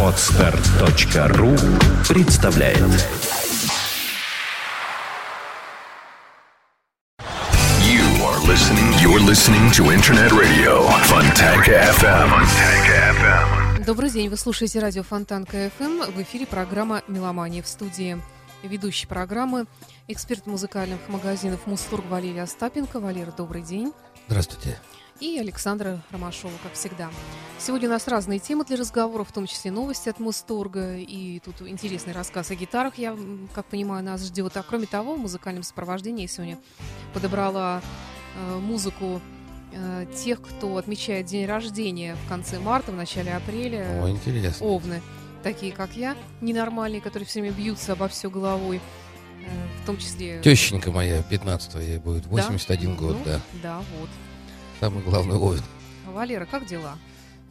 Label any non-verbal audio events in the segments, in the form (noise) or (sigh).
Отстар.ру представляет You are listening. You're listening to Internet Radio Fontanka FM. Fontanka FM. Добрый день, вы слушаете радио Фонтанка FM. В эфире программа «Меломания» в студии ведущей программы, эксперт музыкальных магазинов «Мусторг» Валерия Остапенко. Валера, добрый день. Здравствуйте. И Александра Ромашова, как всегда. Сегодня у нас разные темы для разговора, в том числе новости от Мусторга. И тут интересный рассказ о гитарах, я, как понимаю, нас ждет. А кроме того, в музыкальном сопровождении я сегодня подобрала э, музыку э, тех, кто отмечает день рождения в конце марта, в начале апреля. О, интересно. овны, такие как я, ненормальные, которые все время бьются обо все головой, э, в том числе... Тещенька моя, 15 ей будет, 81 год, Ну, да. Да, вот. Самый главный овен. Валера, как дела?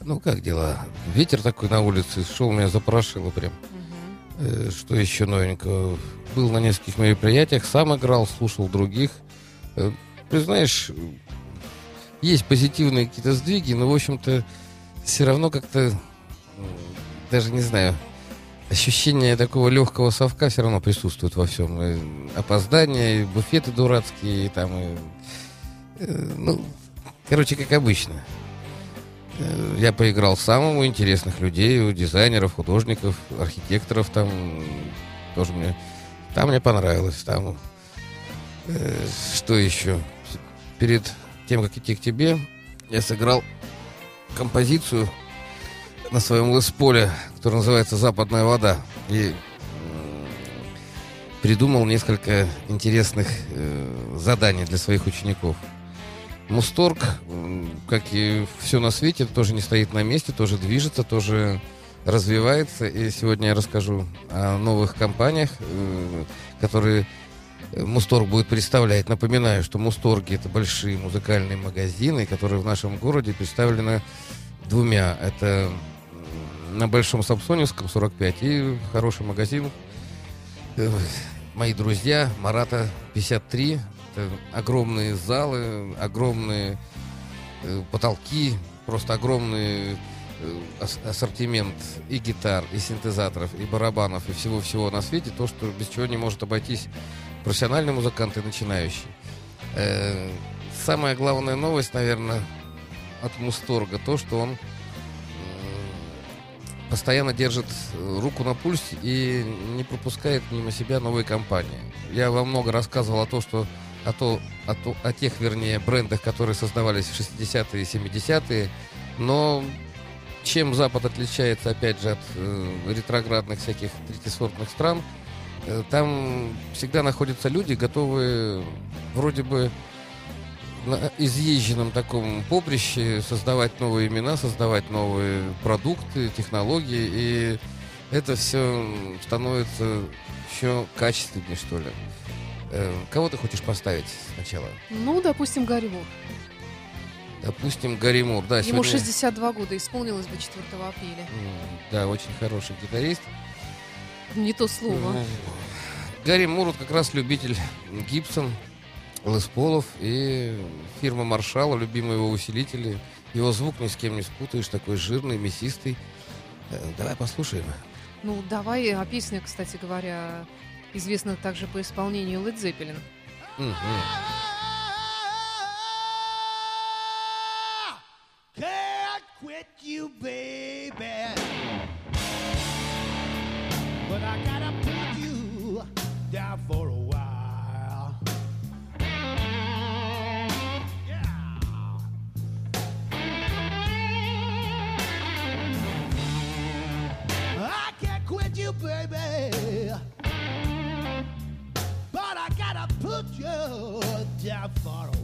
Ну, как дела? Ветер такой на улице, шел, меня запорошило прям. Э, что еще новенького? Был на нескольких мероприятиях, сам играл, слушал других. Э, Признаешь, есть позитивные какие-то сдвиги, но, в общем-то, все равно как-то, даже не знаю, ощущение такого легкого совка все равно присутствует во всем. И опоздания, и буфеты дурацкие, и там, и, э, ну, короче, как обычно. Э, Я поиграл сам у интересных людей, у дизайнеров, художников, архитекторов там тоже мне. Там мне понравилось. Там э, что еще? Перед тем, как идти к тебе, я сыграл композицию на своем лесполе, которая называется «Западная вода». И придумал несколько интересных э, заданий для своих учеников. Мусторг, как и все на свете, тоже не стоит на месте, тоже движется, тоже развивается. И сегодня я расскажу о новых компаниях, э, которые э, Мусторг будет представлять. Напоминаю, что Мусторги это большие музыкальные магазины, которые в нашем городе представлены двумя. Это на Большом Самсоневском 45 и хороший магазин. э, Мои друзья, Марата 53. Огромные залы, огромные э, потолки, просто огромный э, ас- ассортимент и гитар, и синтезаторов, и барабанов, и всего-всего на свете. То, что без чего не может обойтись профессиональный музыкант и начинающий. Э, Самая главная новость, наверное, от Мусторга, то, что он постоянно держит руку на пульсе и не пропускает мимо себя новые компании. Я вам много рассказывал о том, что о, то, о, о тех, вернее, брендах, которые создавались в 60-е и 70-е, но чем Запад отличается, опять же, от э, ретроградных всяких третьесортных стран, э, там всегда находятся люди, готовые вроде бы на изъезженном таком поприще создавать новые имена, создавать новые продукты, технологии, и это все становится еще качественнее, что ли. Э, Кого ты хочешь поставить сначала? Ну, допустим, Гарри Мур. Допустим, Гарри Мур. Да, Ему сегодня- 62 года, исполнилось бы 4 апреля. Да, очень хороший гитарист. Не то слово. Гарри Мур вот как раз любитель Гибсон, Лес Полов и фирма Маршалла, любимые его усилители. Его звук ни с кем не спутаешь, такой жирный, мясистый. Э, Давай послушаем. Ну, давай, а песня, кстати говоря, известна также по исполнению Led Zeppelin. Мгм. Can't quit you, baby. But I gotta put you down for a while. Yeah. I can't quit you, baby. I far away.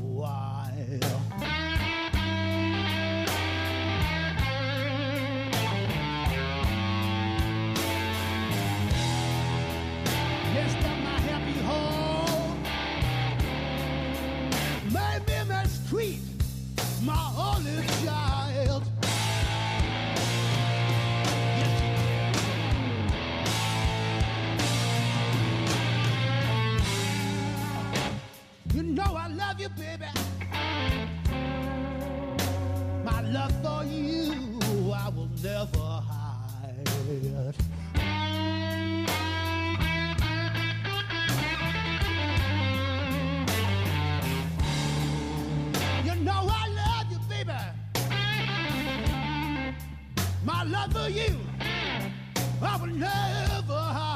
baby. My love for you, I will never hide. You know I love you, baby. My love for you, I will never hide.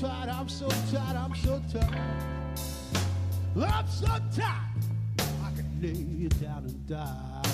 Tired, I'm so tired, I'm so tired. I'm so tired. I could lay down and die.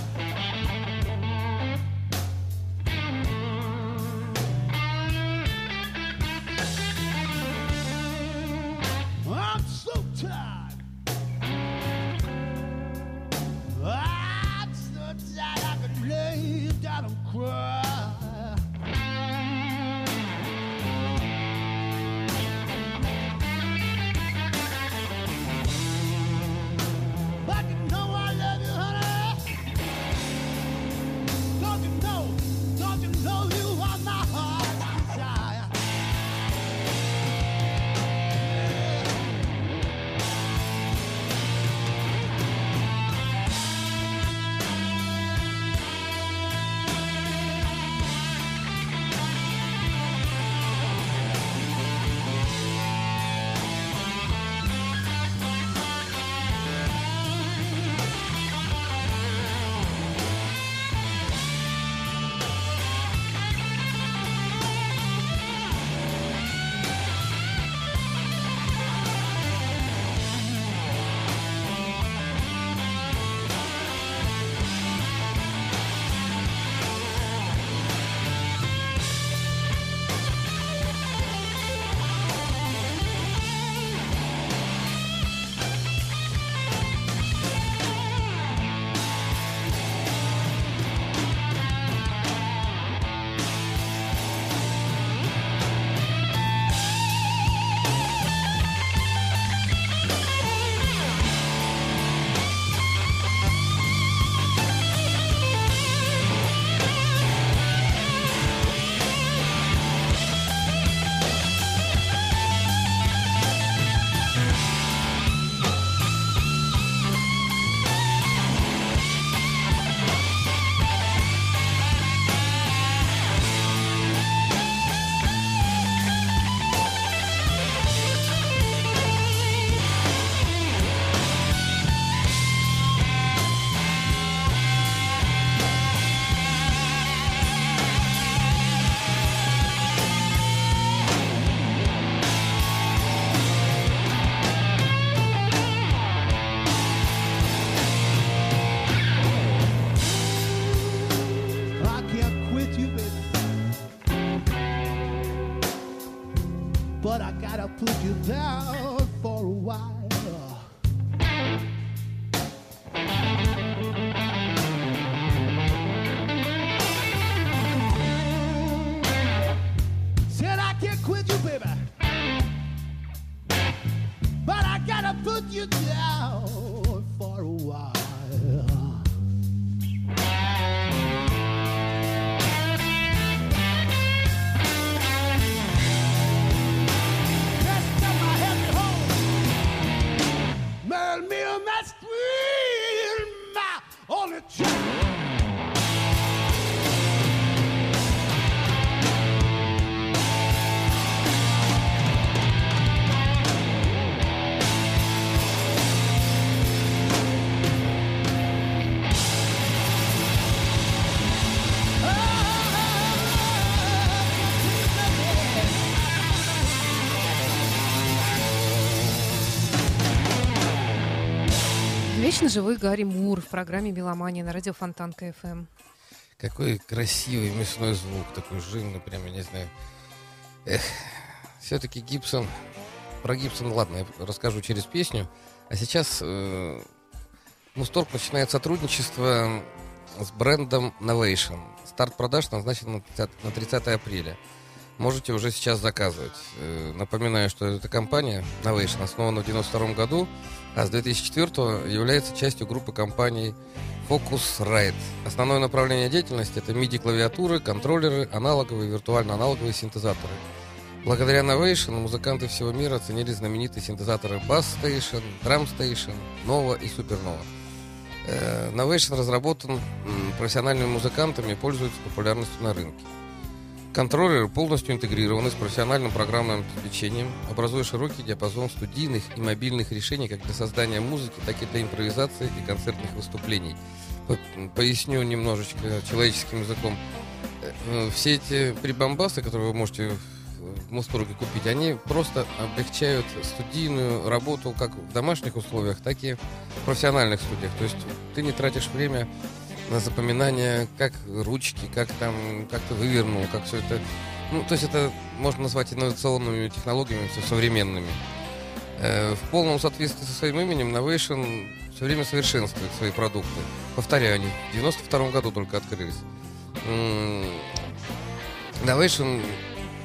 Down for a while. Said I can't quit Вечно живой Гарри Мур в программе «Меломания» на радио Фонтанка ФМ. Какой красивый мясной звук, такой жирный, прям, я не знаю. Эх, все-таки Гибсон... Про Гибсон, ладно, я расскажу через песню. А сейчас э, Мусторг начинает сотрудничество с брендом Novation. Старт продаж назначен на 30, на 30 апреля. можете уже сейчас заказывать. Э, Напоминаю, что эта компания Novation основана в 92 году, а с 2004 является частью группы компаний Focusrite. Основное направление деятельности это MIDI-клавиатуры, контроллеры, аналоговые и виртуально-аналоговые синтезаторы. Благодаря Novation музыканты всего мира оценили знаменитые синтезаторы Bass Station, Drum Station, Nova и Supernova. Э, Novation разработан профессиональными музыкантами и пользуется популярностью на рынке. Контроллеры полностью интегрированы с профессиональным программным обеспечением, образуя широкий диапазон студийных и мобильных решений как для создания музыки, так и для импровизации и концертных выступлений. По- Поясню немножечко человеческим языком. Э, э, Все эти прибамбасы, которые вы можете в Мусторге купить, они просто облегчают студийную работу как в домашних условиях, так и в профессиональных студиях. То есть ты не тратишь время на запоминание, как ручки, как там, как ты вывернул, как все это. Ну, то есть это можно назвать инновационными технологиями со- современными. Э, в полном соответствии со своим именем Novation все время совершенствует свои продукты. Повторяю, они в 92 году только открылись. Novation,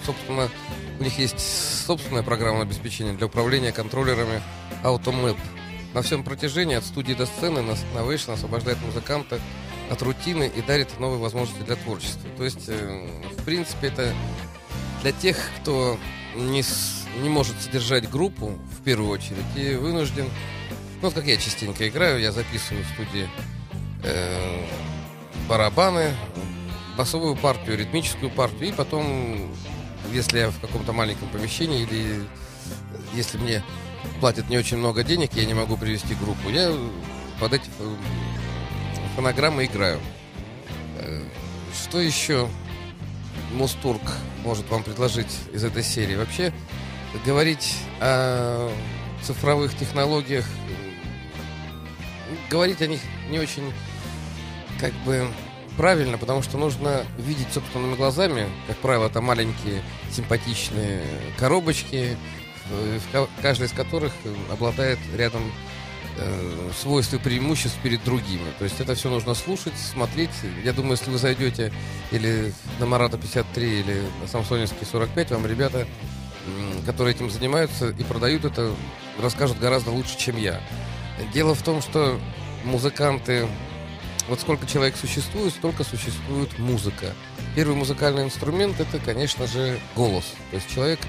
собственно, у них есть собственное программное обеспечение для управления контроллерами AutoMap. На всем протяжении от студии до сцены Novation освобождает музыканта от рутины и дарит новые возможности для творчества. То есть, э, в принципе, это для тех, кто не, с- не может содержать группу, в первую очередь, и вынужден... Ну, вот как я частенько играю, я записываю в студии э, барабаны, басовую партию, ритмическую партию, и потом, если я в каком-то маленьком помещении или если мне платят не очень много денег, я не могу привести группу, я под эти фонограммы играю. Э, Что еще Мустург может вам предложить из этой серии? Вообще, говорить о цифровых технологиях, говорить о них не очень как бы правильно, потому что нужно видеть собственными глазами. Как правило, это маленькие симпатичные коробочки, в ка- каждая из которых обладает рядом э, свойств и преимуществ перед другими. То есть это все нужно слушать, смотреть. Я думаю, если вы зайдете или на Марата 53, или на Самсоневский 45, вам ребята, которые этим занимаются и продают это, расскажут гораздо лучше, чем я. Дело в том, что музыканты вот сколько человек существует, столько существует музыка. Первый музыкальный инструмент это, конечно же, голос. То есть человек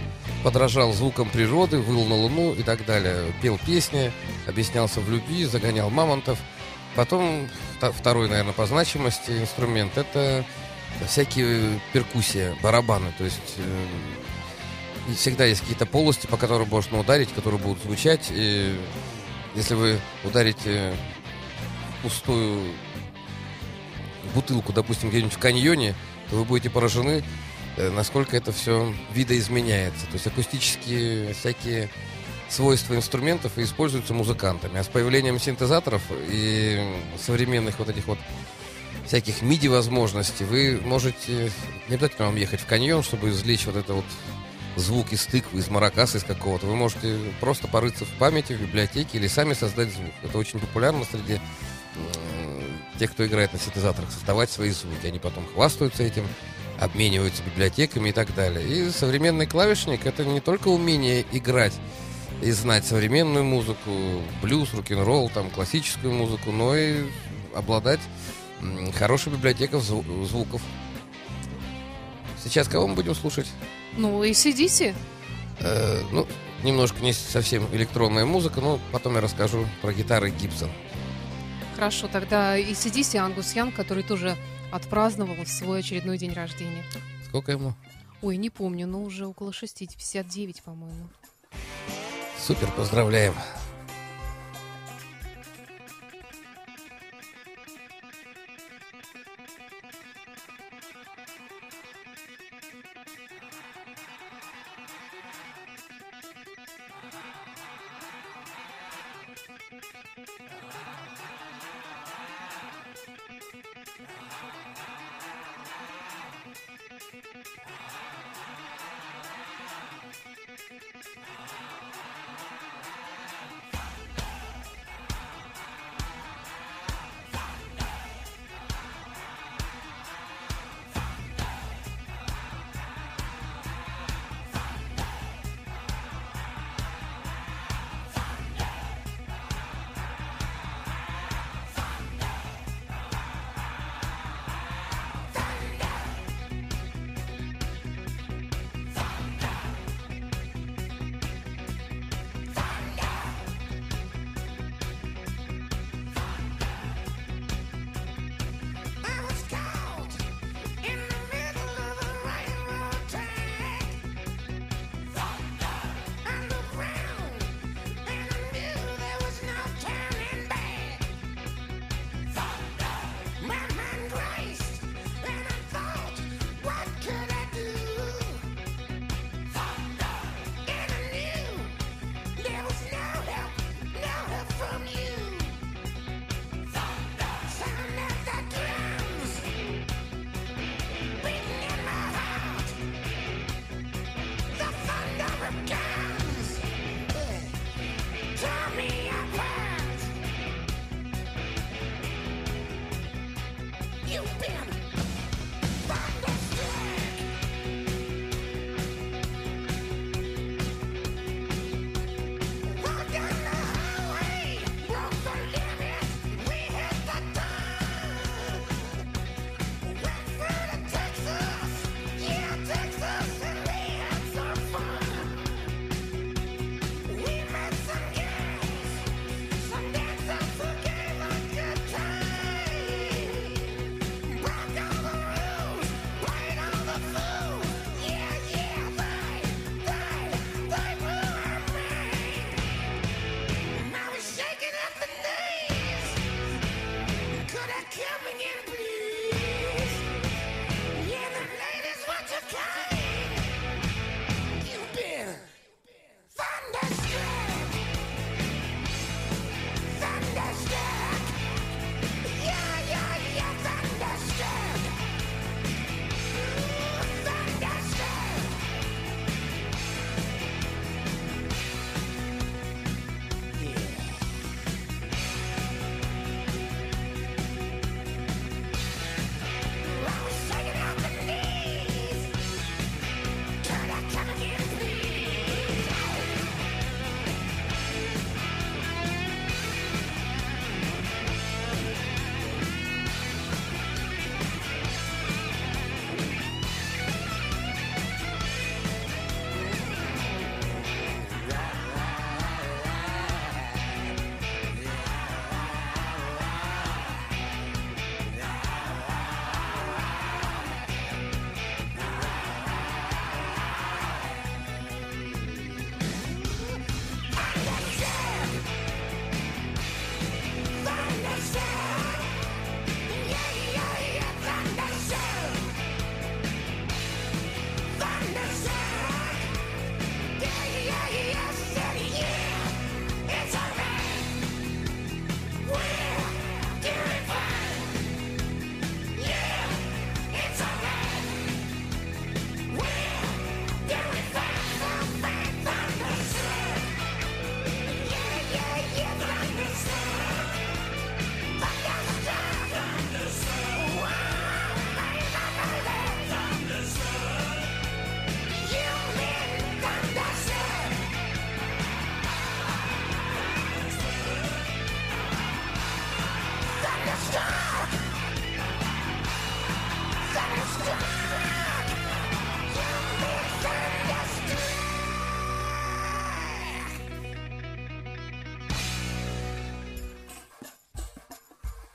подражал звукам природы, выл на луну и так далее. Пел песни, объяснялся в любви, загонял мамонтов. Потом второй, наверное, по значимости инструмент это всякие перкуссия, барабаны. То есть э, всегда есть какие-то полости, по которым можно ударить, которые будут звучать. И если вы ударите пустую бутылку, допустим, где-нибудь в каньоне, то вы будете поражены, э, насколько это все видоизменяется. То есть акустические всякие свойства инструментов используются музыкантами. А с появлением синтезаторов и современных вот этих вот всяких MIDI возможностей вы можете не обязательно вам ехать в каньон, чтобы извлечь вот это вот звук из тыквы, из маракаса, из какого-то. Вы можете просто порыться в памяти, в библиотеке или сами создать звук. Это очень популярно среди тех, кто играет на синтезаторах, создавать свои звуки. Они потом хвастаются этим, обмениваются библиотеками и так далее. И современный клавишник — это не только умение играть и знать современную музыку, блюз, рок-н-ролл, там, классическую музыку, но и обладать хорошей библиотекой зву- звуков. Сейчас кого мы будем слушать? Ну, и сидите. Э, ну, немножко не совсем электронная музыка, но потом я расскажу про гитары Гибсон. Хорошо, тогда и сидите Ангус Ян, который тоже отпраздновал свой очередной день рождения. Сколько ему? Ой, не помню, но уже около 60, 59, по-моему. Супер, поздравляем.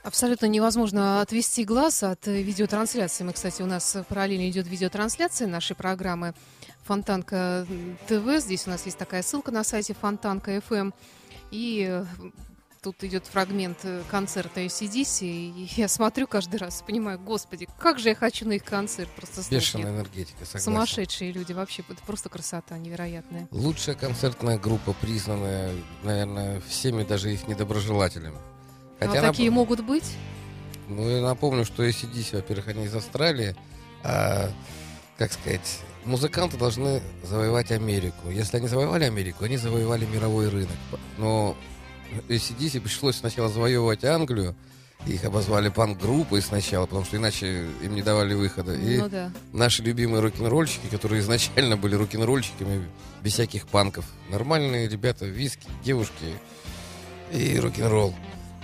Абсолютно невозможно отвести глаз от видеотрансляции. Мы, кстати, у нас параллельно идет видеотрансляция нашей программы Фонтанка ТВ. Здесь у нас есть такая ссылка на сайте Фонтанка ФМ. И э, тут идет фрагмент э, концерта ACDC, и (laughs) я смотрю каждый раз, понимаю, господи, как же я хочу на их концерт, просто Бешеная энергетика, согласен. Сумасшедшие люди, вообще, это просто красота невероятная. Лучшая концертная группа, признанная, наверное, всеми даже их недоброжелателями. А нап- такие могут быть? Ну, я напомню, что ACDC, во-первых, они из Австралии, а, как сказать, музыканты должны завоевать Америку. Если они завоевали Америку, они завоевали мировой рынок. Но ACDC пришлось сначала завоевывать Англию, их обозвали панк-группой сначала, потому что иначе им не давали выхода. И Ну да. наши любимые рок-н-ролльщики, которые изначально были рок-н-ролльщиками без всяких панков. Нормальные ребята, виски, девушки и рок-н-ролл.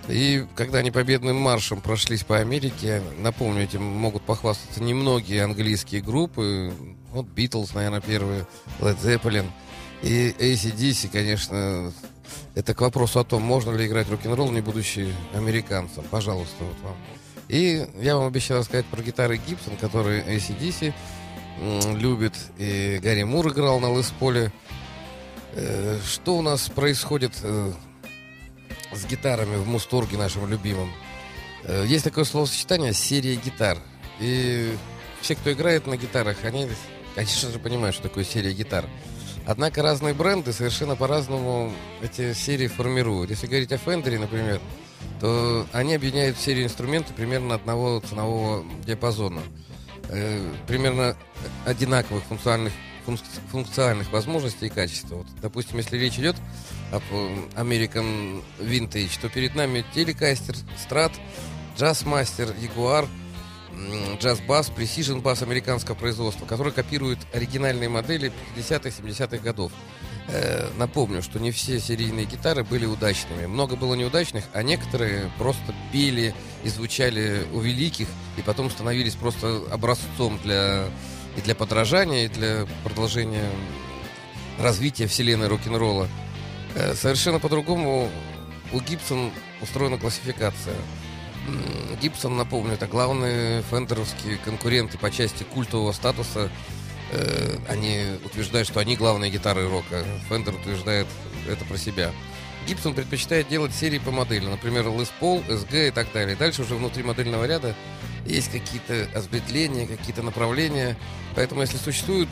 И когда они победным маршем прошлись по Америке, напомню, этим могут похвастаться немногие английские группы. Вот Битлз, наверное, первые, Led Zeppelin. И ACDC, конечно, это к вопросу о том, можно ли играть рок-н-ролл, не будучи американцем. Пожалуйста, вот вам. И я вам обещал рассказать про гитары Гибсон, которые ACDC любит. И Гарри Мур играл на Лес Поле. Э, Что у нас происходит э, с гитарами в Мусторге нашем любимом? Э, Есть такое словосочетание «серия гитар». И все, кто играет на гитарах, они, конечно же, понимают, что такое серия гитар. Однако разные бренды совершенно по-разному эти серии формируют. Если говорить о Фендере, например, то они объединяют серию инструменты примерно одного ценового диапазона. Э, примерно одинаковых функциональных, функ- функциональных возможностей и качества. Вот, допустим, если речь идет American Vintage, то перед нами Telecaster, Strat, Jazzmaster, Jaguar, м, джаз-бас, Precision бас американского производства, который копирует оригинальные модели 50-х, 70-х годов. Э, напомню, что не все серийные гитары были удачными. Много было неудачных, а некоторые просто пели и звучали у великих, и потом становились просто образцом для и для подражания, и для продолжения развития вселенной рок-н-ролла. Э, совершенно по-другому у Гибсон устроена классификация. Гибсон, напомню, это главные фендеровские конкуренты по части культового статуса. Э, Они утверждают, что они главные гитары рока. Фендер утверждает это про себя. Гибсон предпочитает делать серии по модели, например, Les Paul, SG и так далее. Дальше уже внутри модельного ряда есть какие-то осветления, какие-то направления. Поэтому если существует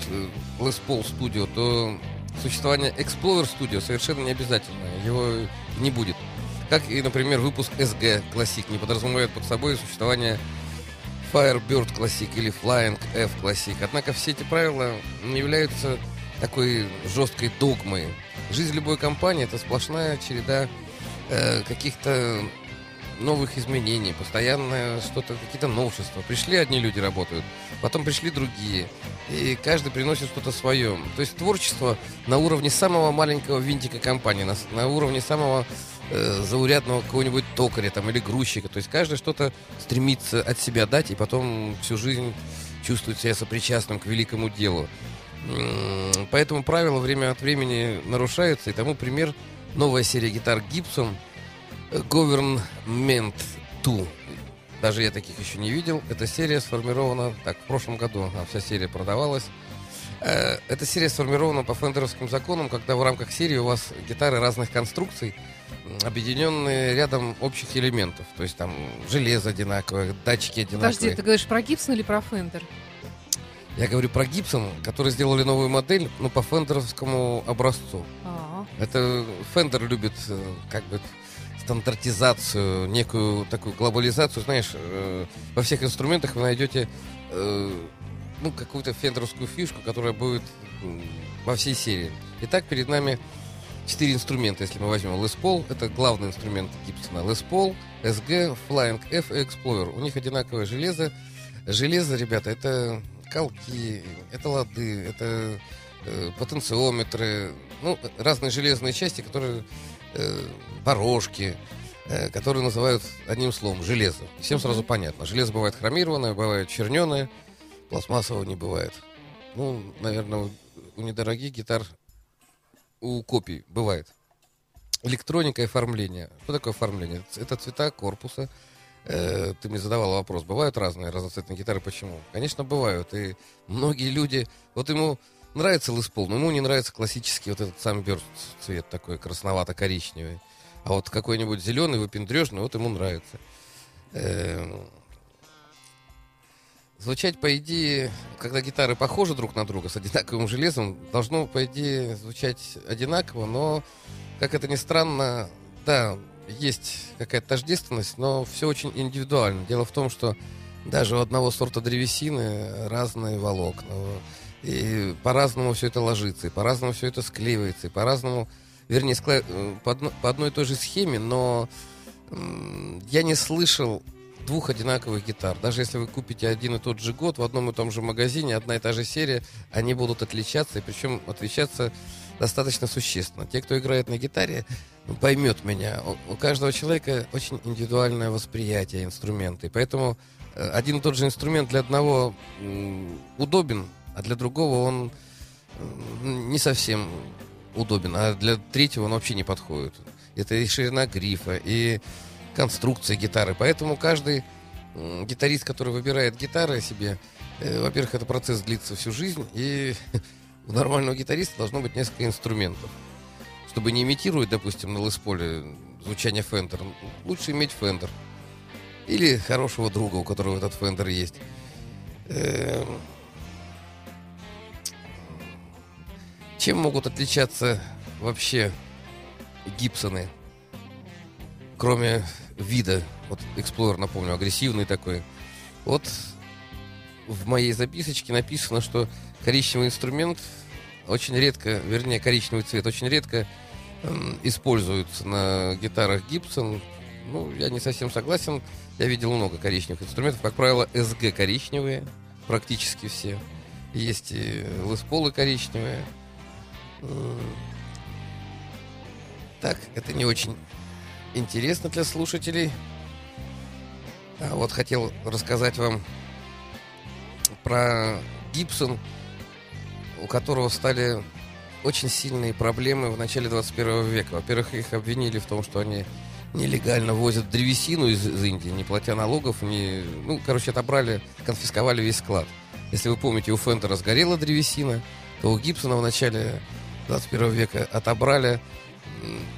Les Paul Studio, то существование Explorer Studio совершенно не обязательно. Его не будет. Как и, например, выпуск SG Classic не подразумевает под собой существование Firebird Classic или Flying F Classic. Однако все эти правила не являются такой жесткой догмой. Жизнь любой компании это сплошная череда э, каких-то новых изменений, постоянно что-то, какие-то новшества. Пришли одни люди работают, потом пришли другие, и каждый приносит что-то свое. То есть творчество на уровне самого маленького винтика компании, на, на уровне самого э, заурядного какого-нибудь токаря там, или грузчика. То есть каждый что-то стремится от себя дать, и потом всю жизнь чувствует себя сопричастным к великому делу. Поэтому правила время от времени нарушаются, и тому пример новая серия гитар Gibson Government 2. Даже я таких еще не видел. Эта серия сформирована... Так, в прошлом году она вся серия продавалась. Э, Эта серия сформирована по фендеровским законам, когда в рамках серии у вас гитары разных конструкций, объединенные рядом общих элементов. То есть там железо одинаковое, датчики одинаковые. Подожди, ты говоришь про Гибсон или про Фендер? Я говорю про Гибсон, которые сделали новую модель, ну, по фендеровскому образцу. А, Это Фендер любит э, как бы стандартизацию, некую такую глобализацию. Знаешь, э, во всех инструментах вы найдете э, ну, какую-то фендеровскую фишку, которая будет во всей серии. Итак, перед нами четыре инструмента, если мы возьмем Les Paul, это главный инструмент Гибсона. Les Paul, SG, Flying F и Explorer. У них одинаковое железо. Железо, ребята, это колки, это лады, это э, потенциометры, ну, разные железные части, которые э, порожки, э, которые называют одним словом железо. Всем сразу понятно. Железо бывает хромированное, бывает черненое, пластмассового не бывает. Ну, наверное, у- у недорогих гитар у копий бывает. Электроника и оформление. Что такое оформление? Это цвета корпуса, Э, ты мне задавал вопрос, бывают разные разноцветные гитары, почему? Конечно, бывают. И многие люди, вот ему нравится Лес Пол, но ему не нравится классический вот этот сам бёрст цвет такой красновато-коричневый. А вот какой-нибудь зеленый, выпендрежный, вот ему нравится. Эм, звучать, по идее, когда гитары похожи друг на друга с одинаковым железом, должно, по идее, звучать одинаково, но, как это ни странно, да, есть какая-то тождественность, но все очень индивидуально. Дело в том, что даже у одного сорта древесины разные волокна. И по-разному все это ложится, и по-разному все это склеивается, и по-разному, вернее, скле... Э, по, одно... по одной и той же схеме, но я не слышал двух одинаковых гитар. Даже если вы купите один и тот же год в одном и том же магазине, одна и та же серия, они будут отличаться, и причем отличаться достаточно существенно. Те, кто играет на гитаре, ну, поймет меня. У, каждого человека очень индивидуальное восприятие инструмента. И поэтому э, один и тот же инструмент для одного удобен, а для другого он не совсем удобен, а для третьего он вообще не подходит. Это и ширина грифа, и конструкция гитары. Поэтому каждый гитарист, который выбирает гитары себе, э, во-первых, это процесс длится всю жизнь, и (laughs) у нормального гитариста должно быть несколько инструментов. Чтобы не имитировать, допустим, на лесполе звучание Фендер, лучше иметь Фендер. Или хорошего друга, у которого этот Фендер есть. Эм. Чем могут отличаться вообще Гибсоны? Кроме вида, вот Explorer, напомню, агрессивный такой. Вот в моей записочке написано, что коричневый инструмент очень редко, вернее, коричневый цвет очень редко э, используется на гитарах Gibson. Ну, я не совсем согласен. Я видел много коричневых инструментов. Как правило, SG коричневые, практически все. Есть и лесполы коричневые. Так, это не очень интересно для слушателей. А вот хотел рассказать вам про Гибсон, у которого стали очень сильные проблемы в начале 21 века. Во-первых, их обвинили в том, что они нелегально возят древесину из, из Индии, не платя налогов, не, ну, короче, отобрали, конфисковали весь склад. Если вы помните, у Фендера сгорела древесина, то у Гибсона в начале 21 века отобрали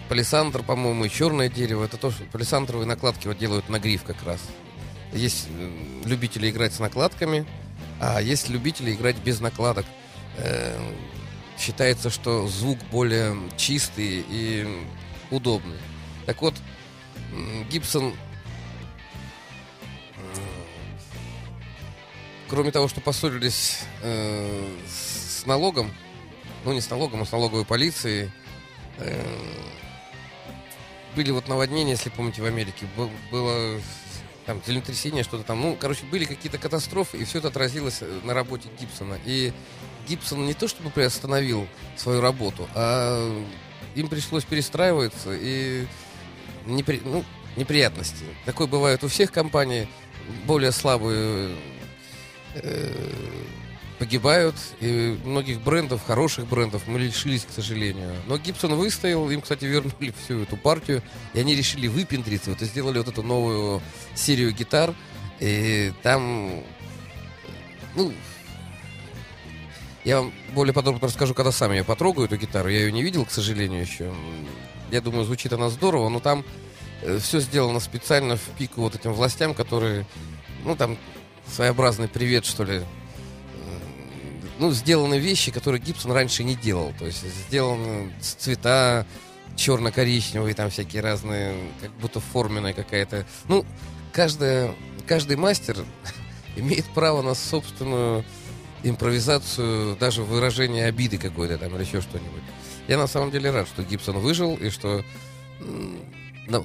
палисандр, по-моему, и черное дерево. Это то, что палисандровые накладки вот делают на гриф как раз. Есть любители играть с накладками, а есть любители играть без накладок. Э, считается, что звук более чистый и удобный. Так вот, Гибсон, кроме того, что поссорились э, с налогом, ну не с налогом, а с налоговой полицией, э, были вот наводнения, если помните, в Америке. Был, было там землетрясение, что-то там. Ну, короче, были какие-то катастрофы, и все это отразилось э, на работе Гибсона. И Гибсон не то чтобы приостановил свою работу, а им пришлось перестраиваться, и непри... ну, неприятности. Такое бывает у всех компаний. Более слабые э, погибают, и многих брендов, хороших брендов мы лишились, к сожалению. Но Гибсон выстоял, им, кстати, вернули (laughs) всю эту партию, и они решили выпендриться, вот и сделали вот эту новую серию гитар, и там, ну, я вам более подробно расскажу, когда сам я потрогаю эту гитару. Я ее не видел, к сожалению, еще. Я думаю, звучит она здорово, но там э, все сделано специально в пику вот этим властям, которые, ну, там, своеобразный привет, что ли, ну, сделаны вещи, которые Гибсон раньше не делал. То есть сделаны цвета черно-коричневые, там всякие разные, как будто форменная какая-то. Ну, каждая, каждый мастер (laughs) имеет право на собственную импровизацию, даже выражение обиды какой-то там или еще что-нибудь. Я на самом деле рад, что Гибсон выжил и что, ну,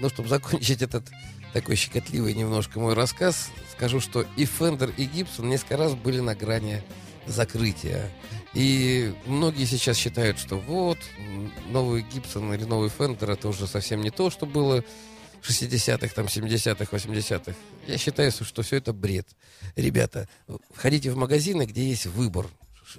ну чтобы закончить этот такой щекотливый немножко мой рассказ, скажу, что и Фендер, и Гибсон несколько раз были на грани закрытия. И многие сейчас считают, что вот, новый Гибсон или новый Фендер это уже совсем не то, что было в 60-х, там, 70-х, 80-х. Я считаю, что все это бред. Ребята, входите в магазины, где есть выбор.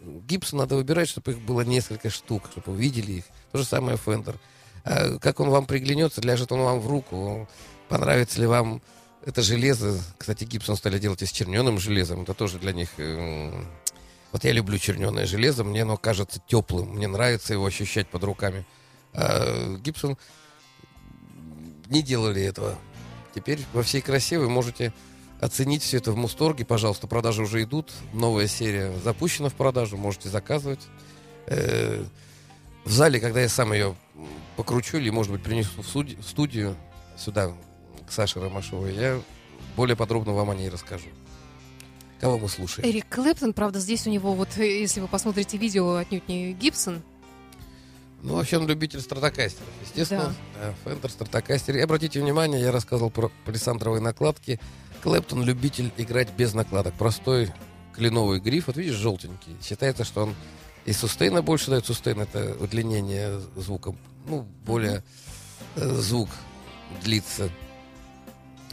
Гибсон надо выбирать, чтобы их было несколько штук, чтобы увидели их. То же самое Фендер. А как он вам приглянется, ляжет он вам в руку, понравится ли вам это железо. Кстати, Гибсон стали делать и с черненым железом. Это тоже для них... э, Вот я люблю черненое железо, мне оно кажется теплым. Мне нравится его ощущать под руками. А Гибсон не делали этого. Теперь во всей красе вы можете оценить все это в Мусторге. Пожалуйста, продажи уже идут. Новая серия запущена в продажу. Можете заказывать. Э, В зале, когда я сам ее покручу или, может быть, принесу в студию сюда, к Саше Ромашовой, я более подробно вам о ней расскажу. Кого мы слушаем? Эрик Клэптон, правда, здесь у него, вот э, если вы посмотрите видео, отнюдь не Гибсон. Ну, вообще он любитель стратокастеров, естественно. Да. Фендер, стратокастер. И обратите внимание, я рассказывал про палисандровые накладки. Клэптон любитель играть без накладок. Простой кленовый гриф. Вот видишь, желтенький. Считается, что он и сустейна больше дает. Сустейн — это удлинение звука. Ну, более э, звук длится.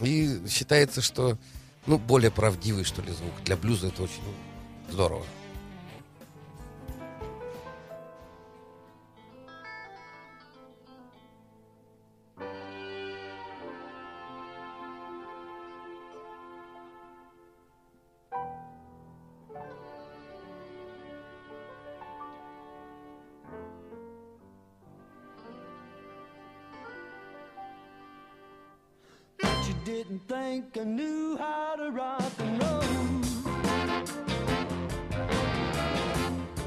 И считается, что ну, более правдивый, что ли, звук. Для блюза это очень здорово. Didn't think I knew how to rock and roll.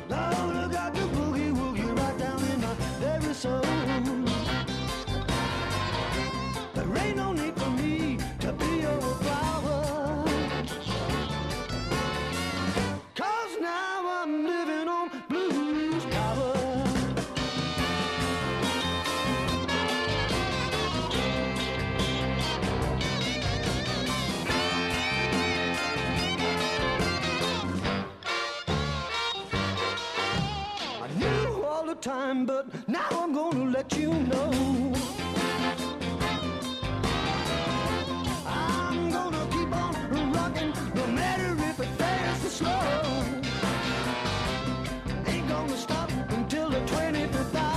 Lord, I got the boogie woogie right down in my very soul. Time, but now I'm gonna let you know. I'm gonna keep on rocking, no matter if it fast or slow. Ain't gonna stop until the 25th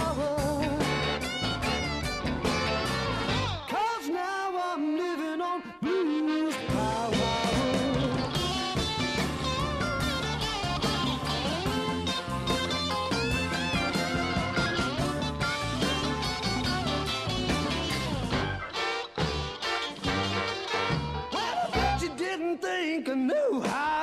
think I knew how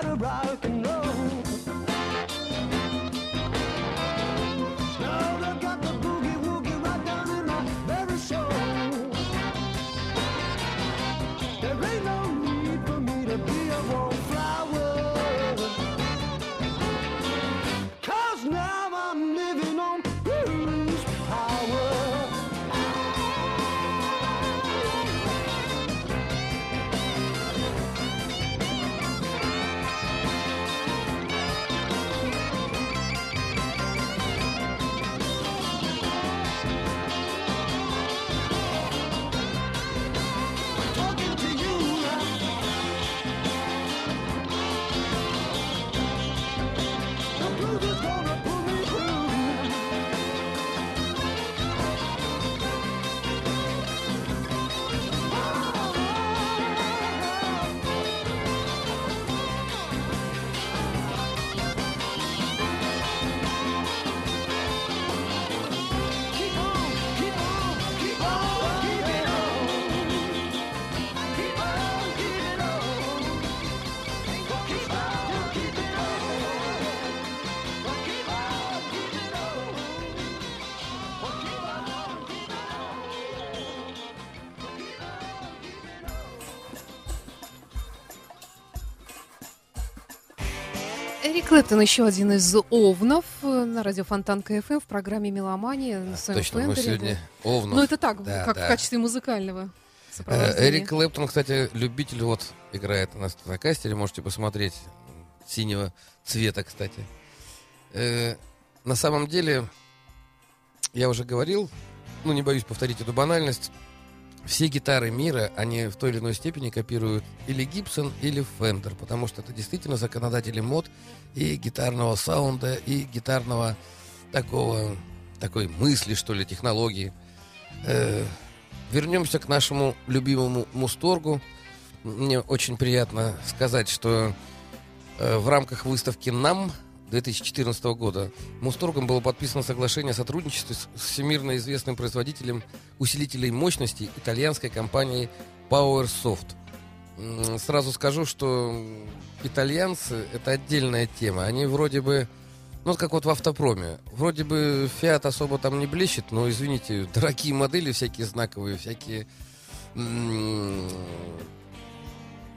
Клэптон еще один из овнов э, на радио Фонтанка FM в программе «Меломания» на своем Точно, мы Фендере. сегодня Овнов. Ну, это так, Да, как да. в качестве музыкального Э. Эрик Клэптон, кстати, любитель вот играет на стратокастере, можете посмотреть синего цвета, кстати. Э, на самом деле, я уже говорил, ну не боюсь повторить эту банальность, все гитары мира, они в той или иной степени копируют или Гибсон, или Фендер, потому что это действительно законодатели мод и гитарного саунда, и гитарного такого, такой мысли, что ли, технологии. Э, вернемся к нашему любимому Мусторгу. Мне очень приятно сказать, что э, в рамках выставки «Нам» 2014 года Мусторгом было подписано соглашение о сотрудничестве с всемирно известным производителем усилителей мощности итальянской компанией PowerSoft. Сразу скажу, что итальянцы это отдельная тема. Они вроде бы, ну как вот в автопроме, вроде бы Fiat особо там не блещет, но извините, (laughs) дорогие модели всякие знаковые, всякие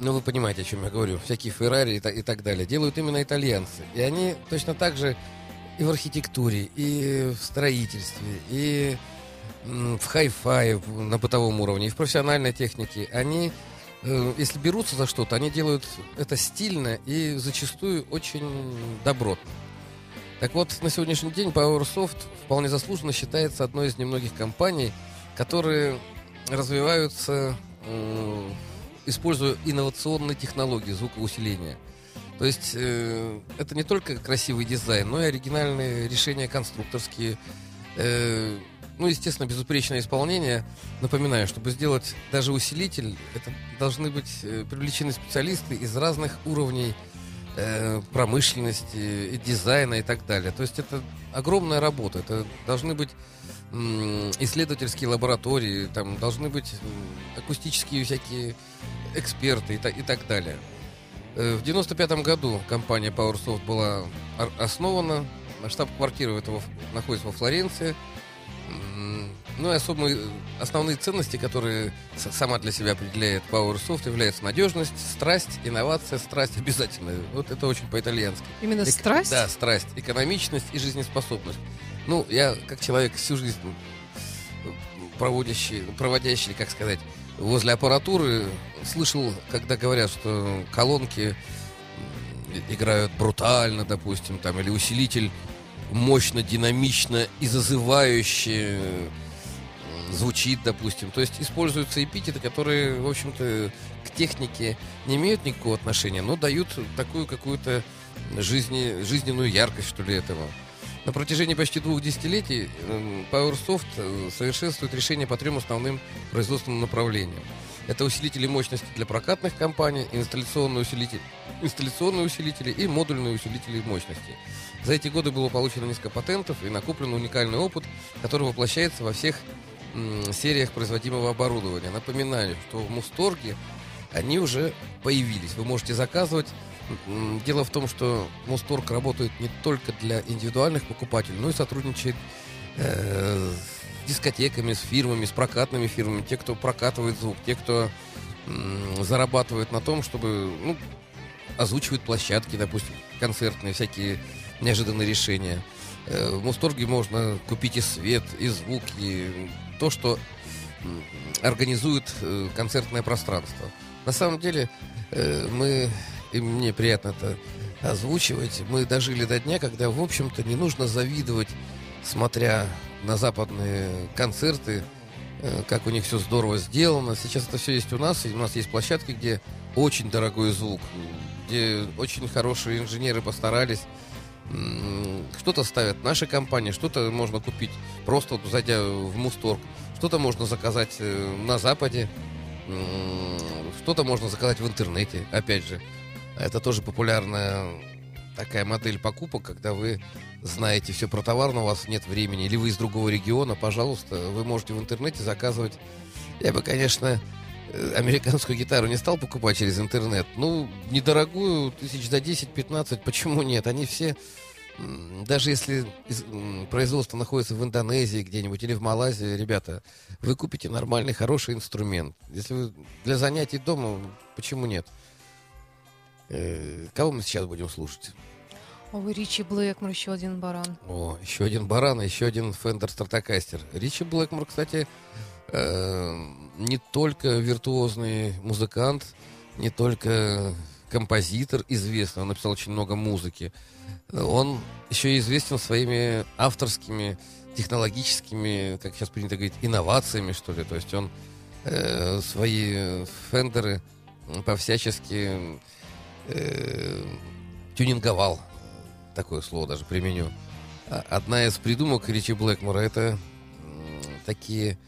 ну, вы понимаете, о чем я говорю. Всякие Феррари и, и так далее. Делают именно итальянцы. И они точно так же и в архитектуре, и в строительстве, и в хай-фай в- на бытовом уровне, и в профессиональной технике. Они, э, если берутся за что-то, они делают это стильно и зачастую очень добротно. Так вот, на сегодняшний день PowerSoft вполне заслуженно считается одной из немногих компаний, которые развиваются, м, используя инновационные технологии звукоусиления. То есть э, это не только красивый дизайн, но и оригинальные решения конструкторские. Э, ну, естественно, безупречное исполнение. Напоминаю, чтобы сделать даже усилитель, это должны быть э, привлечены специалисты из разных уровней э, промышленности, дизайна и так далее. То есть это огромная работа. Это должны быть исследовательские лаборатории, там должны быть акустические всякие эксперты и, та- и так далее. Э, В 95 году компания PowerSoft была основана. Штаб-квартира этого находится во Флоренции. Ну и особые, основные ценности, которые сама для себя определяет PowerSoft, являются надежность, страсть, инновация, страсть обязательно. Вот это очень по-итальянски. Именно Эк- страсть? Да, страсть, экономичность и жизнеспособность. Ну, я как человек всю жизнь проводящий, проводящий, как сказать, возле аппаратуры, слышал, когда говорят, что колонки играют брутально, допустим, там, или усилитель мощно, динамично и зазывающе звучит, допустим. То есть используются эпитеты, которые, в общем-то, к технике не имеют никакого отношения, но дают такую какую-то жизни, жизненную яркость, что ли, этого. На протяжении почти двух десятилетий м, PowerSoft э, совершенствует решения по трем основным производственным направлениям. Это усилители мощности для прокатных компаний, инсталляционные усилители, инсталляционные усилители и модульные усилители мощности. За эти годы было получено несколько патентов и накоплен уникальный опыт, который воплощается во всех м, сериях производимого оборудования. Напоминаю, что в Мусторге они уже появились. Вы можете заказывать. Дело в том, что Мусторг работает не только для индивидуальных покупателей, но и сотрудничает э, с дискотеками, с фирмами, с прокатными фирмами, те, кто прокатывает звук, те, кто м, зарабатывает на том, чтобы ну, озвучивать площадки, допустим, концертные, всякие неожиданные решения. Э, В Мусторге можно купить и свет, и звук, и то, что организует э, концертное пространство. На самом деле, э, мы, и мне приятно это озвучивать, мы дожили до дня, когда, в общем-то, не нужно завидовать, смотря на западные концерты, э, как у них все здорово сделано. Сейчас это все есть у нас, и у нас есть площадки, где очень дорогой звук, где очень хорошие инженеры постарались. Что-то ставят наши компании, что-то можно купить просто вот зайдя в Мусторг, что-то можно заказать э, на Западе, что-то можно заказать в интернете, опять же. Это тоже популярная такая модель покупок, когда вы знаете все про товар, но у вас нет времени, или вы из другого региона, пожалуйста, вы можете в интернете заказывать. Я бы, конечно, э, американскую гитару не стал покупать через интернет. Ну, недорогую, тысяч за 10-15, почему нет? Они все, даже если производство находится в Индонезии где-нибудь или в Малайзии, ребята, вы купите нормальный, хороший инструмент. Если вы для занятий дома, почему нет? Э, Кого мы сейчас будем слушать? Ой, Ричи Блэкмор, еще один баран. О, еще один баран, еще один Fender Stratocaster. Ричи Блэкмор, кстати, э, не только виртуозный музыкант, не только композитор известный, он написал очень много музыки. Он еще и известен своими авторскими, технологическими, как сейчас принято говорить, инновациями, что ли. То есть он э, свои фендеры по-всячески э, тюнинговал. Такое слово даже применю. А- Одна из придумок Ричи Блэкмора это такие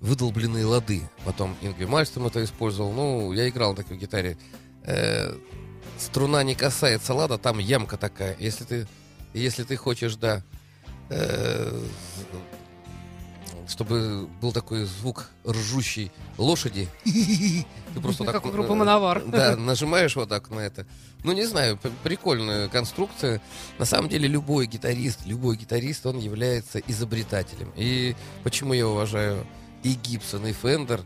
выдолбленные лады. Потом Ингви Мальстом это использовал. Ну, я играл на такой гитаре. Э, струна не касается лада, там ямка такая. Если ты, если ты хочешь, да, э, чтобы был такой звук ржущей лошади. Ты просто Как так... у группы э, «Мановар». Да, нажимаешь вот так на это. Ну, не знаю, прикольная конструкция. На самом деле, любой гитарист, любой гитарист, он является изобретателем. И почему я уважаю и Гибсон, и Фендер,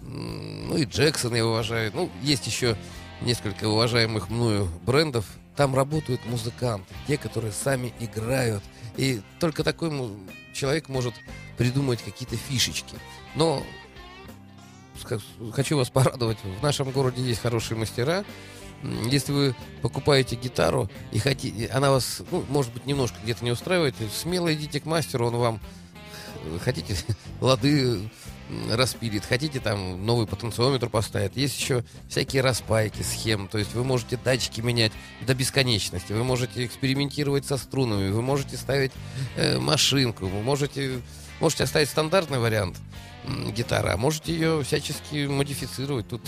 ну, и Джексон я уважаю. Ну, есть еще несколько уважаемых мною брендов. Там работают музыканты, те, которые сами играют. И только такой человек может придумать какие-то фишечки. Но хочу вас порадовать, в нашем городе есть хорошие мастера. Если вы покупаете гитару и хотите, она вас, ну, может быть, немножко где-то не устраивает, смело идите к мастеру, он вам э, хотите (laughs) лады распилит, хотите там новый потенциометр поставит. Есть еще всякие распайки схем, то есть вы можете датчики менять до бесконечности, вы можете экспериментировать со струнами, вы можете ставить э, машинку, вы можете, можете оставить стандартный вариант гитары, а можете ее всячески модифицировать. Тут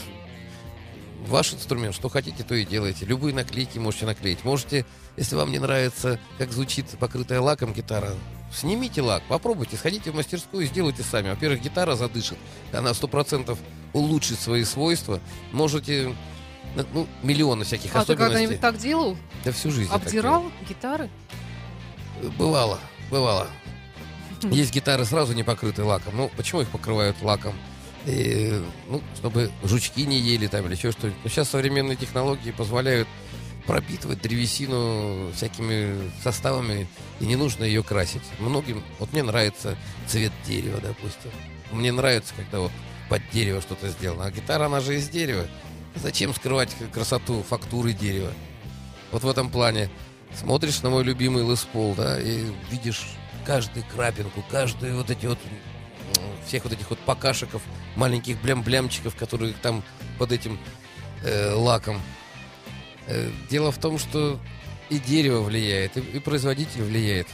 ваш инструмент, что хотите, то и делайте. Любые наклейки можете наклеить. Можете, если вам не нравится, как звучит покрытая лаком гитара, снимите лак, попробуйте, сходите в мастерскую и сделайте сами. Во-первых, гитара задышит, она сто процентов улучшит свои свойства. Можете, ну, миллионы всяких А ты особенностей. когда-нибудь так делал? Да всю жизнь. Обдирал гитары? Бывало, бывало. Есть гитары сразу не покрыты лаком. Ну, почему их покрывают лаком? И, ну, чтобы жучки не ели там или еще что-нибудь. Но сейчас современные технологии позволяют пропитывать древесину всякими составами, и не нужно ее красить. Многим, вот мне нравится цвет дерева, допустим. Мне нравится, когда вот под дерево что-то сделано. А гитара, она же из дерева. Зачем скрывать красоту фактуры дерева? Вот в этом плане смотришь на мой любимый Лес Пол, да, и видишь каждую крапинку, каждую вот эти вот всех вот этих вот покашиков, маленьких блям-блямчиков, которые там под этим э, лаком. Э, дело в том, что и дерево влияет, и, и производитель влияет.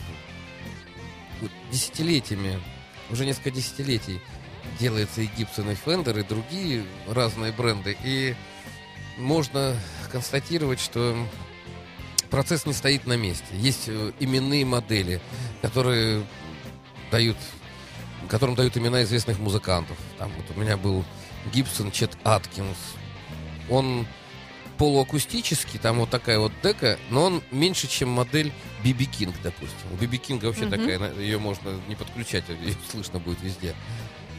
Десятилетиями, уже несколько десятилетий делается и Гибсон, и Фендер, и другие разные бренды. И можно констатировать, что процесс не стоит на месте. Есть э, именные модели, которые дают, которым дают имена известных музыкантов. Там вот у меня был Гибсон Чет Аткинс. Он полуакустический, там вот такая вот дека, но он меньше, чем модель Биби Кинг, допустим. У Биби Кинга вообще Мгм. такая, ее можно не подключать, ее (laughs) слышно будет везде.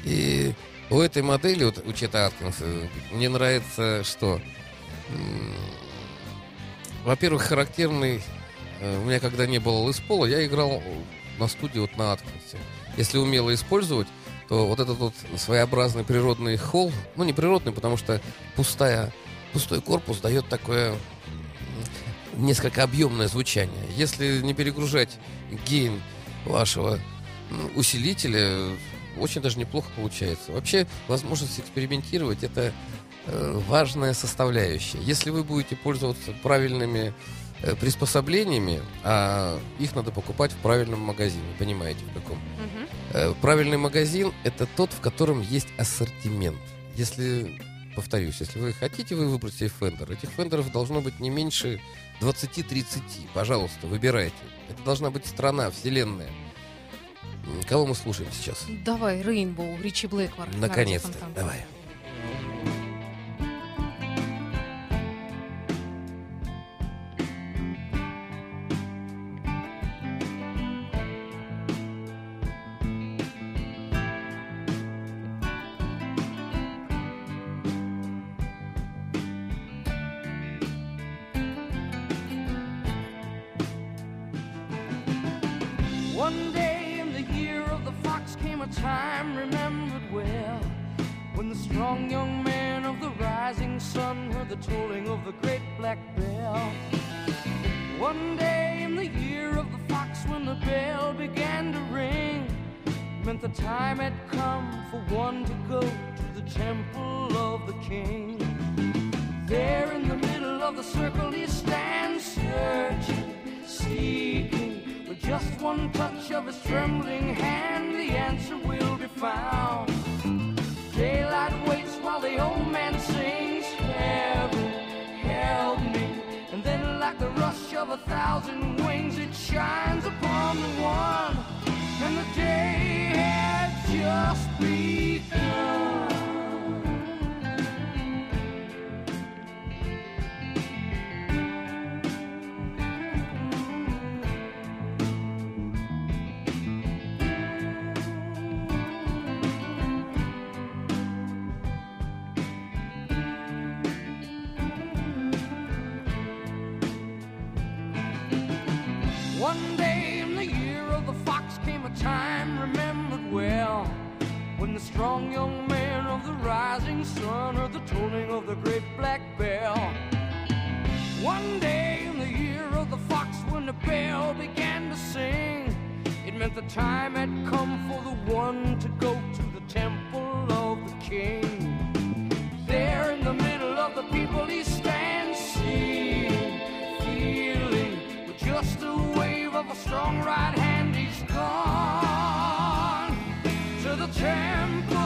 И у этой модели, вот у Чета Аткинса, мне нравится что? Во-первых, характерный... э, У меня когда не было Лес Пола, я играл на студии вот на Аткинсе. Если умело использовать, то вот этот вот своеобразный природный холл, ну не природный, потому что пустая, пустой корпус дает такое несколько объемное звучание. Если не перегружать гейн вашего усилителя, очень даже неплохо получается. Вообще, возможность экспериментировать это важная составляющая. Если вы будете пользоваться правильными э, приспособлениями, а их надо покупать в правильном магазине, понимаете, в каком. Э, Правильный магазин – это тот, в котором есть ассортимент. Если, повторюсь, если вы хотите вы выбрать себе фендер, этих фендеров должно быть не меньше 20-30. Пожалуйста, выбирайте. Это должна быть страна, вселенная. Кого мы слушаем сейчас? Давай, Rainbow, Ричи Блэкмор. на Наконец-то. Фонтан. One day in the year of the fox came a time remembered well when the strong young man of the rising sun heard the tolling of the great black bell. One day in the year of the fox when the bell began to ring meant the time had come for one to go to the temple of the king. There in the middle of the circle he stands searching, seeking. Just one touch of his trembling hand, the answer will be found. Daylight waits while the old man sings, Heaven, help me. And then, like the rush of a thousand wings, it shines upon the one. And the day had just begun. Strong young man of the rising sun heard the tolling of the great black bell. One day in the year of the fox when the bell began to sing, it meant the time had come for the one to go to the temple of the king. There in the middle of the people he stands, seeing, feeling, with just a wave of a strong right hand, he's gone trample.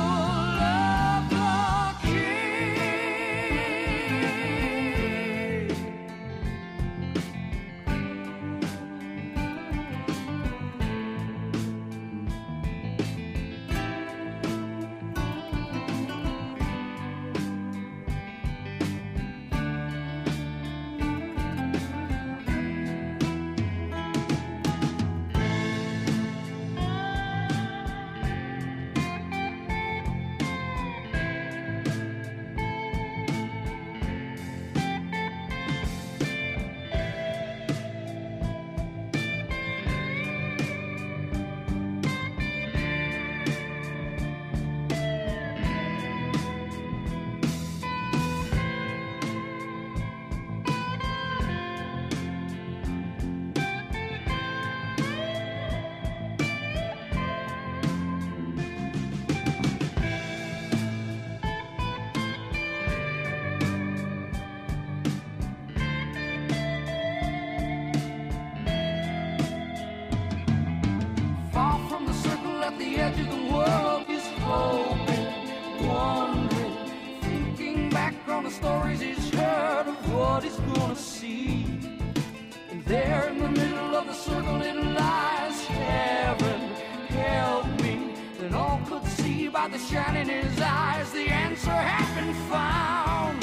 By the shine in his eyes, the answer had been found.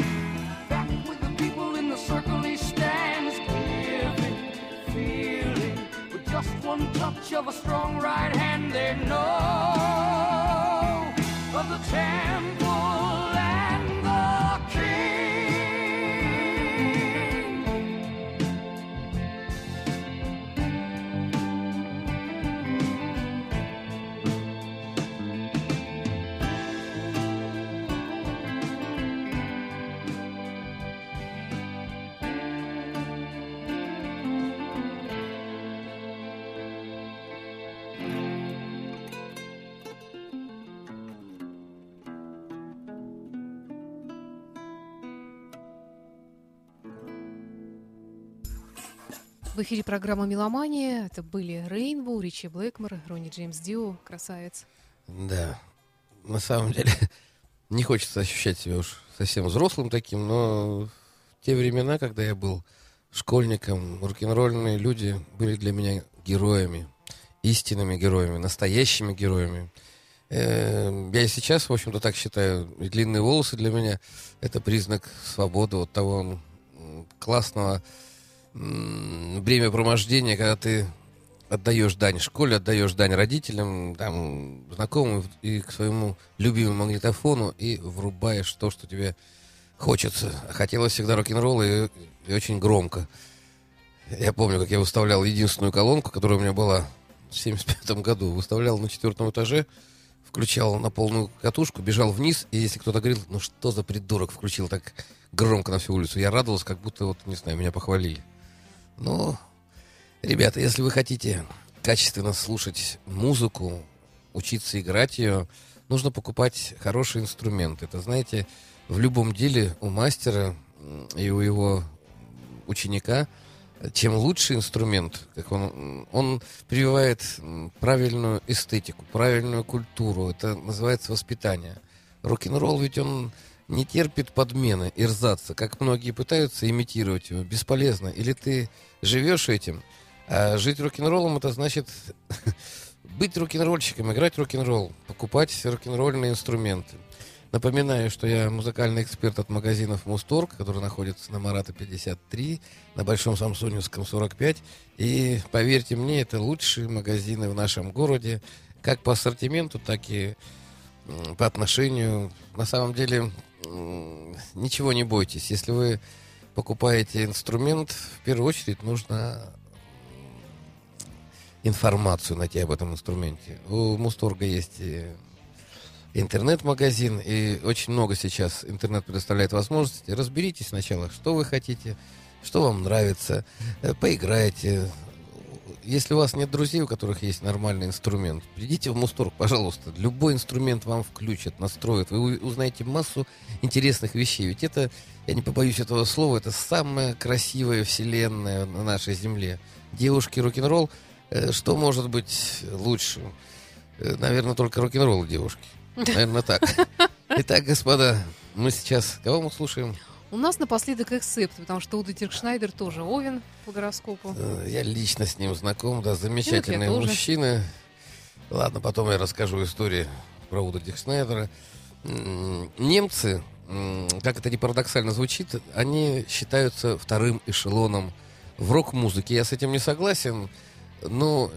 Back with the people in the circle he stands, giving, feeling. With just one touch of a strong right hand, they know of the temple В эфире программа «Меломания». Это были Рейнбоу, Ричи Блэкмор, Ронни Джеймс Дио, красавец. Да, на самом деле (laughs) не хочется ощущать себя уж совсем взрослым таким, но в те времена, когда я был школьником, рок-н-ролльные люди были для меня героями, истинными героями, настоящими героями. Э, Я и сейчас, в общем-то, так считаю. И длинные волосы для меня — это признак свободы, вот того классного м, времяпромождения, когда ты отдаешь дань школе, отдаешь дань родителям, там, знакомым и к своему любимому магнитофону и врубаешь то, что тебе хочется. Хотелось всегда рок-н-ролла и, и очень громко. Я помню, как я выставлял единственную колонку, которая у меня была в 75 году. Выставлял на четвертом этаже, включал на полную катушку, бежал вниз, и если кто-то говорил, ну что за придурок включил так громко на всю улицу, я радовался, как будто, вот, не знаю, меня похвалили. Ну, ребята, если вы хотите качественно слушать музыку, учиться играть ее, нужно покупать хороший инструмент. Это, знаете, в любом деле у мастера и у его ученика, чем лучше инструмент, как он, он прививает правильную эстетику, правильную культуру. Это называется воспитание. Рок-н-ролл ведь он не терпит подмены, ирзаца, как многие пытаются имитировать его. Бесполезно. Или ты живешь этим, а жить рок-н-роллом это значит (laughs) быть рок-н-ролльщиком, играть рок-н-ролл, покупать рок-н-ролльные инструменты. Напоминаю, что я музыкальный эксперт от магазинов Мусторг, который находится на Марата 53, на Большом Самсоневском 45. И поверьте мне, это лучшие магазины в нашем городе, как по ассортименту, так и по отношению. На самом деле, ничего не бойтесь. Если вы покупаете инструмент, в первую очередь нужно информацию найти об этом инструменте. У Мусторга есть интернет-магазин, и очень много сейчас интернет предоставляет возможности. Разберитесь сначала, что вы хотите, что вам нравится, э, поиграйте. Если у вас нет друзей, у которых есть нормальный инструмент, придите в Музторг, пожалуйста. Любой инструмент вам включат, настроят. Вы узнаете массу интересных вещей. Ведь это, я не побоюсь этого слова, это самая красивая вселенная на нашей земле. Девушки рок-н-ролл, э, что может быть лучше? Э, наверное, только рок-н-ролл девушки. (laughs) Наверное, так. Итак, господа, мы сейчас... Кого мы слушаем? У нас напоследок Accept, потому что Удо Диркшнайдер тоже Овен по гороскопу. Э, я лично с ним знаком, да, замечательный ну, мужчина. Ладно, потом я расскажу историю про Уда Тиркшнайдера. Немцы, как это не парадоксально звучит, они считаются вторым эшелоном в рок-музыке. Я с этим не согласен, но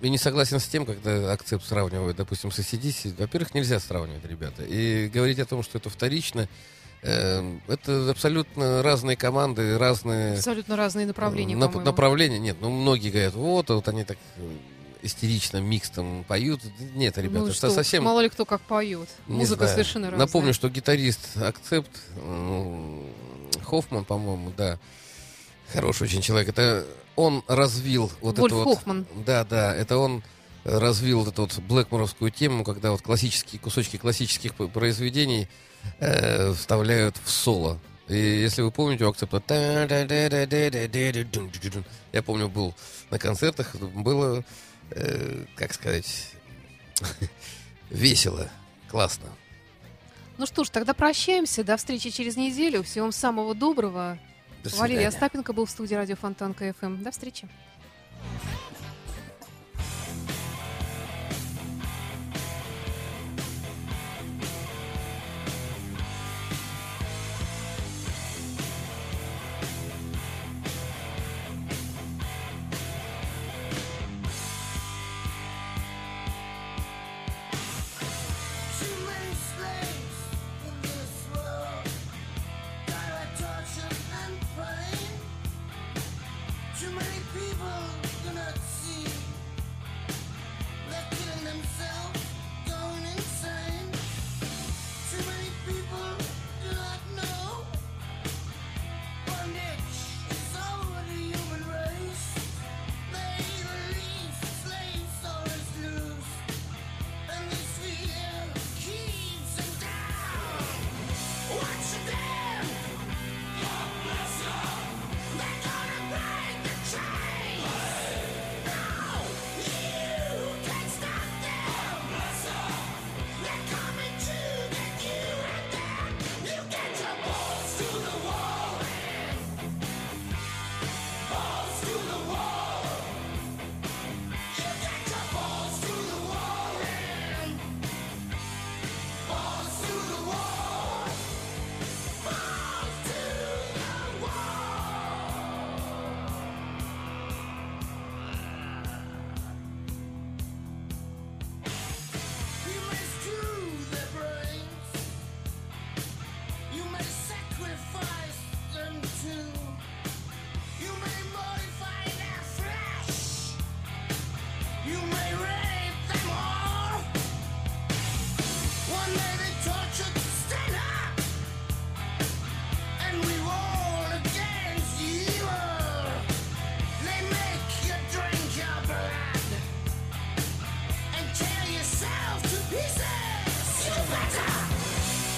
и не согласен с тем, когда акцепт сравнивают, допустим, с ACDC. Во-первых, нельзя сравнивать, ребята. И говорить о том, что это вторично, э, это абсолютно разные команды, разные... Абсолютно разные направления, на, Направления, нет. Ну, многие говорят, вот, вот они так э, истерично микс там поют. Нет, ребята, ну, что, это совсем... Мало ли кто как поет. Музыка знаю. совершенно разная. Напомню, что гитарист Акцепт, ну, Хоффман, по-моему, да, хороший очень человек. Это он развил вот Вольф это Хоффман. вот... Да, да, это он развил вот эту вот блэкморовскую тему, когда вот классические кусочки классических произведений э, вставляют в соло. И если вы помните, у акцепта... Я помню, был на концертах, было, э, как сказать, (laughs) весело, классно. Ну что ж, тогда прощаемся. До встречи через неделю. Всего вам самого доброго. До Валерий Остапенко был в студии радио Фонтан КФМ. До встречи.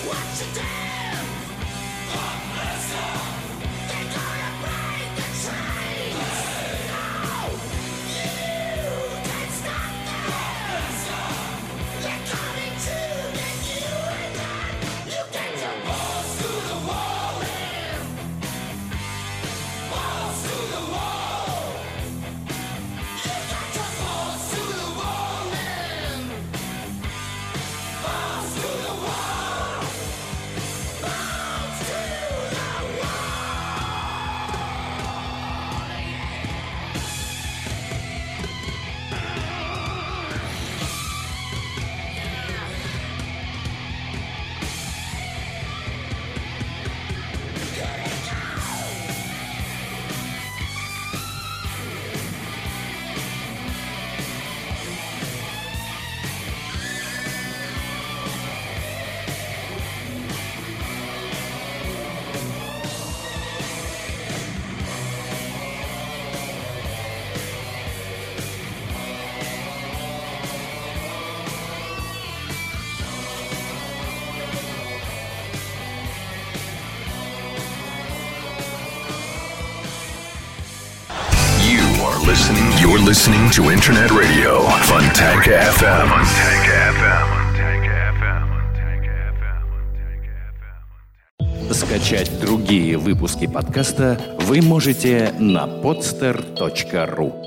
What you did listening to Internet Radio Fontanka FM. Fontanka FM. Скачать другие выпуски подкаста вы можете на podster.ru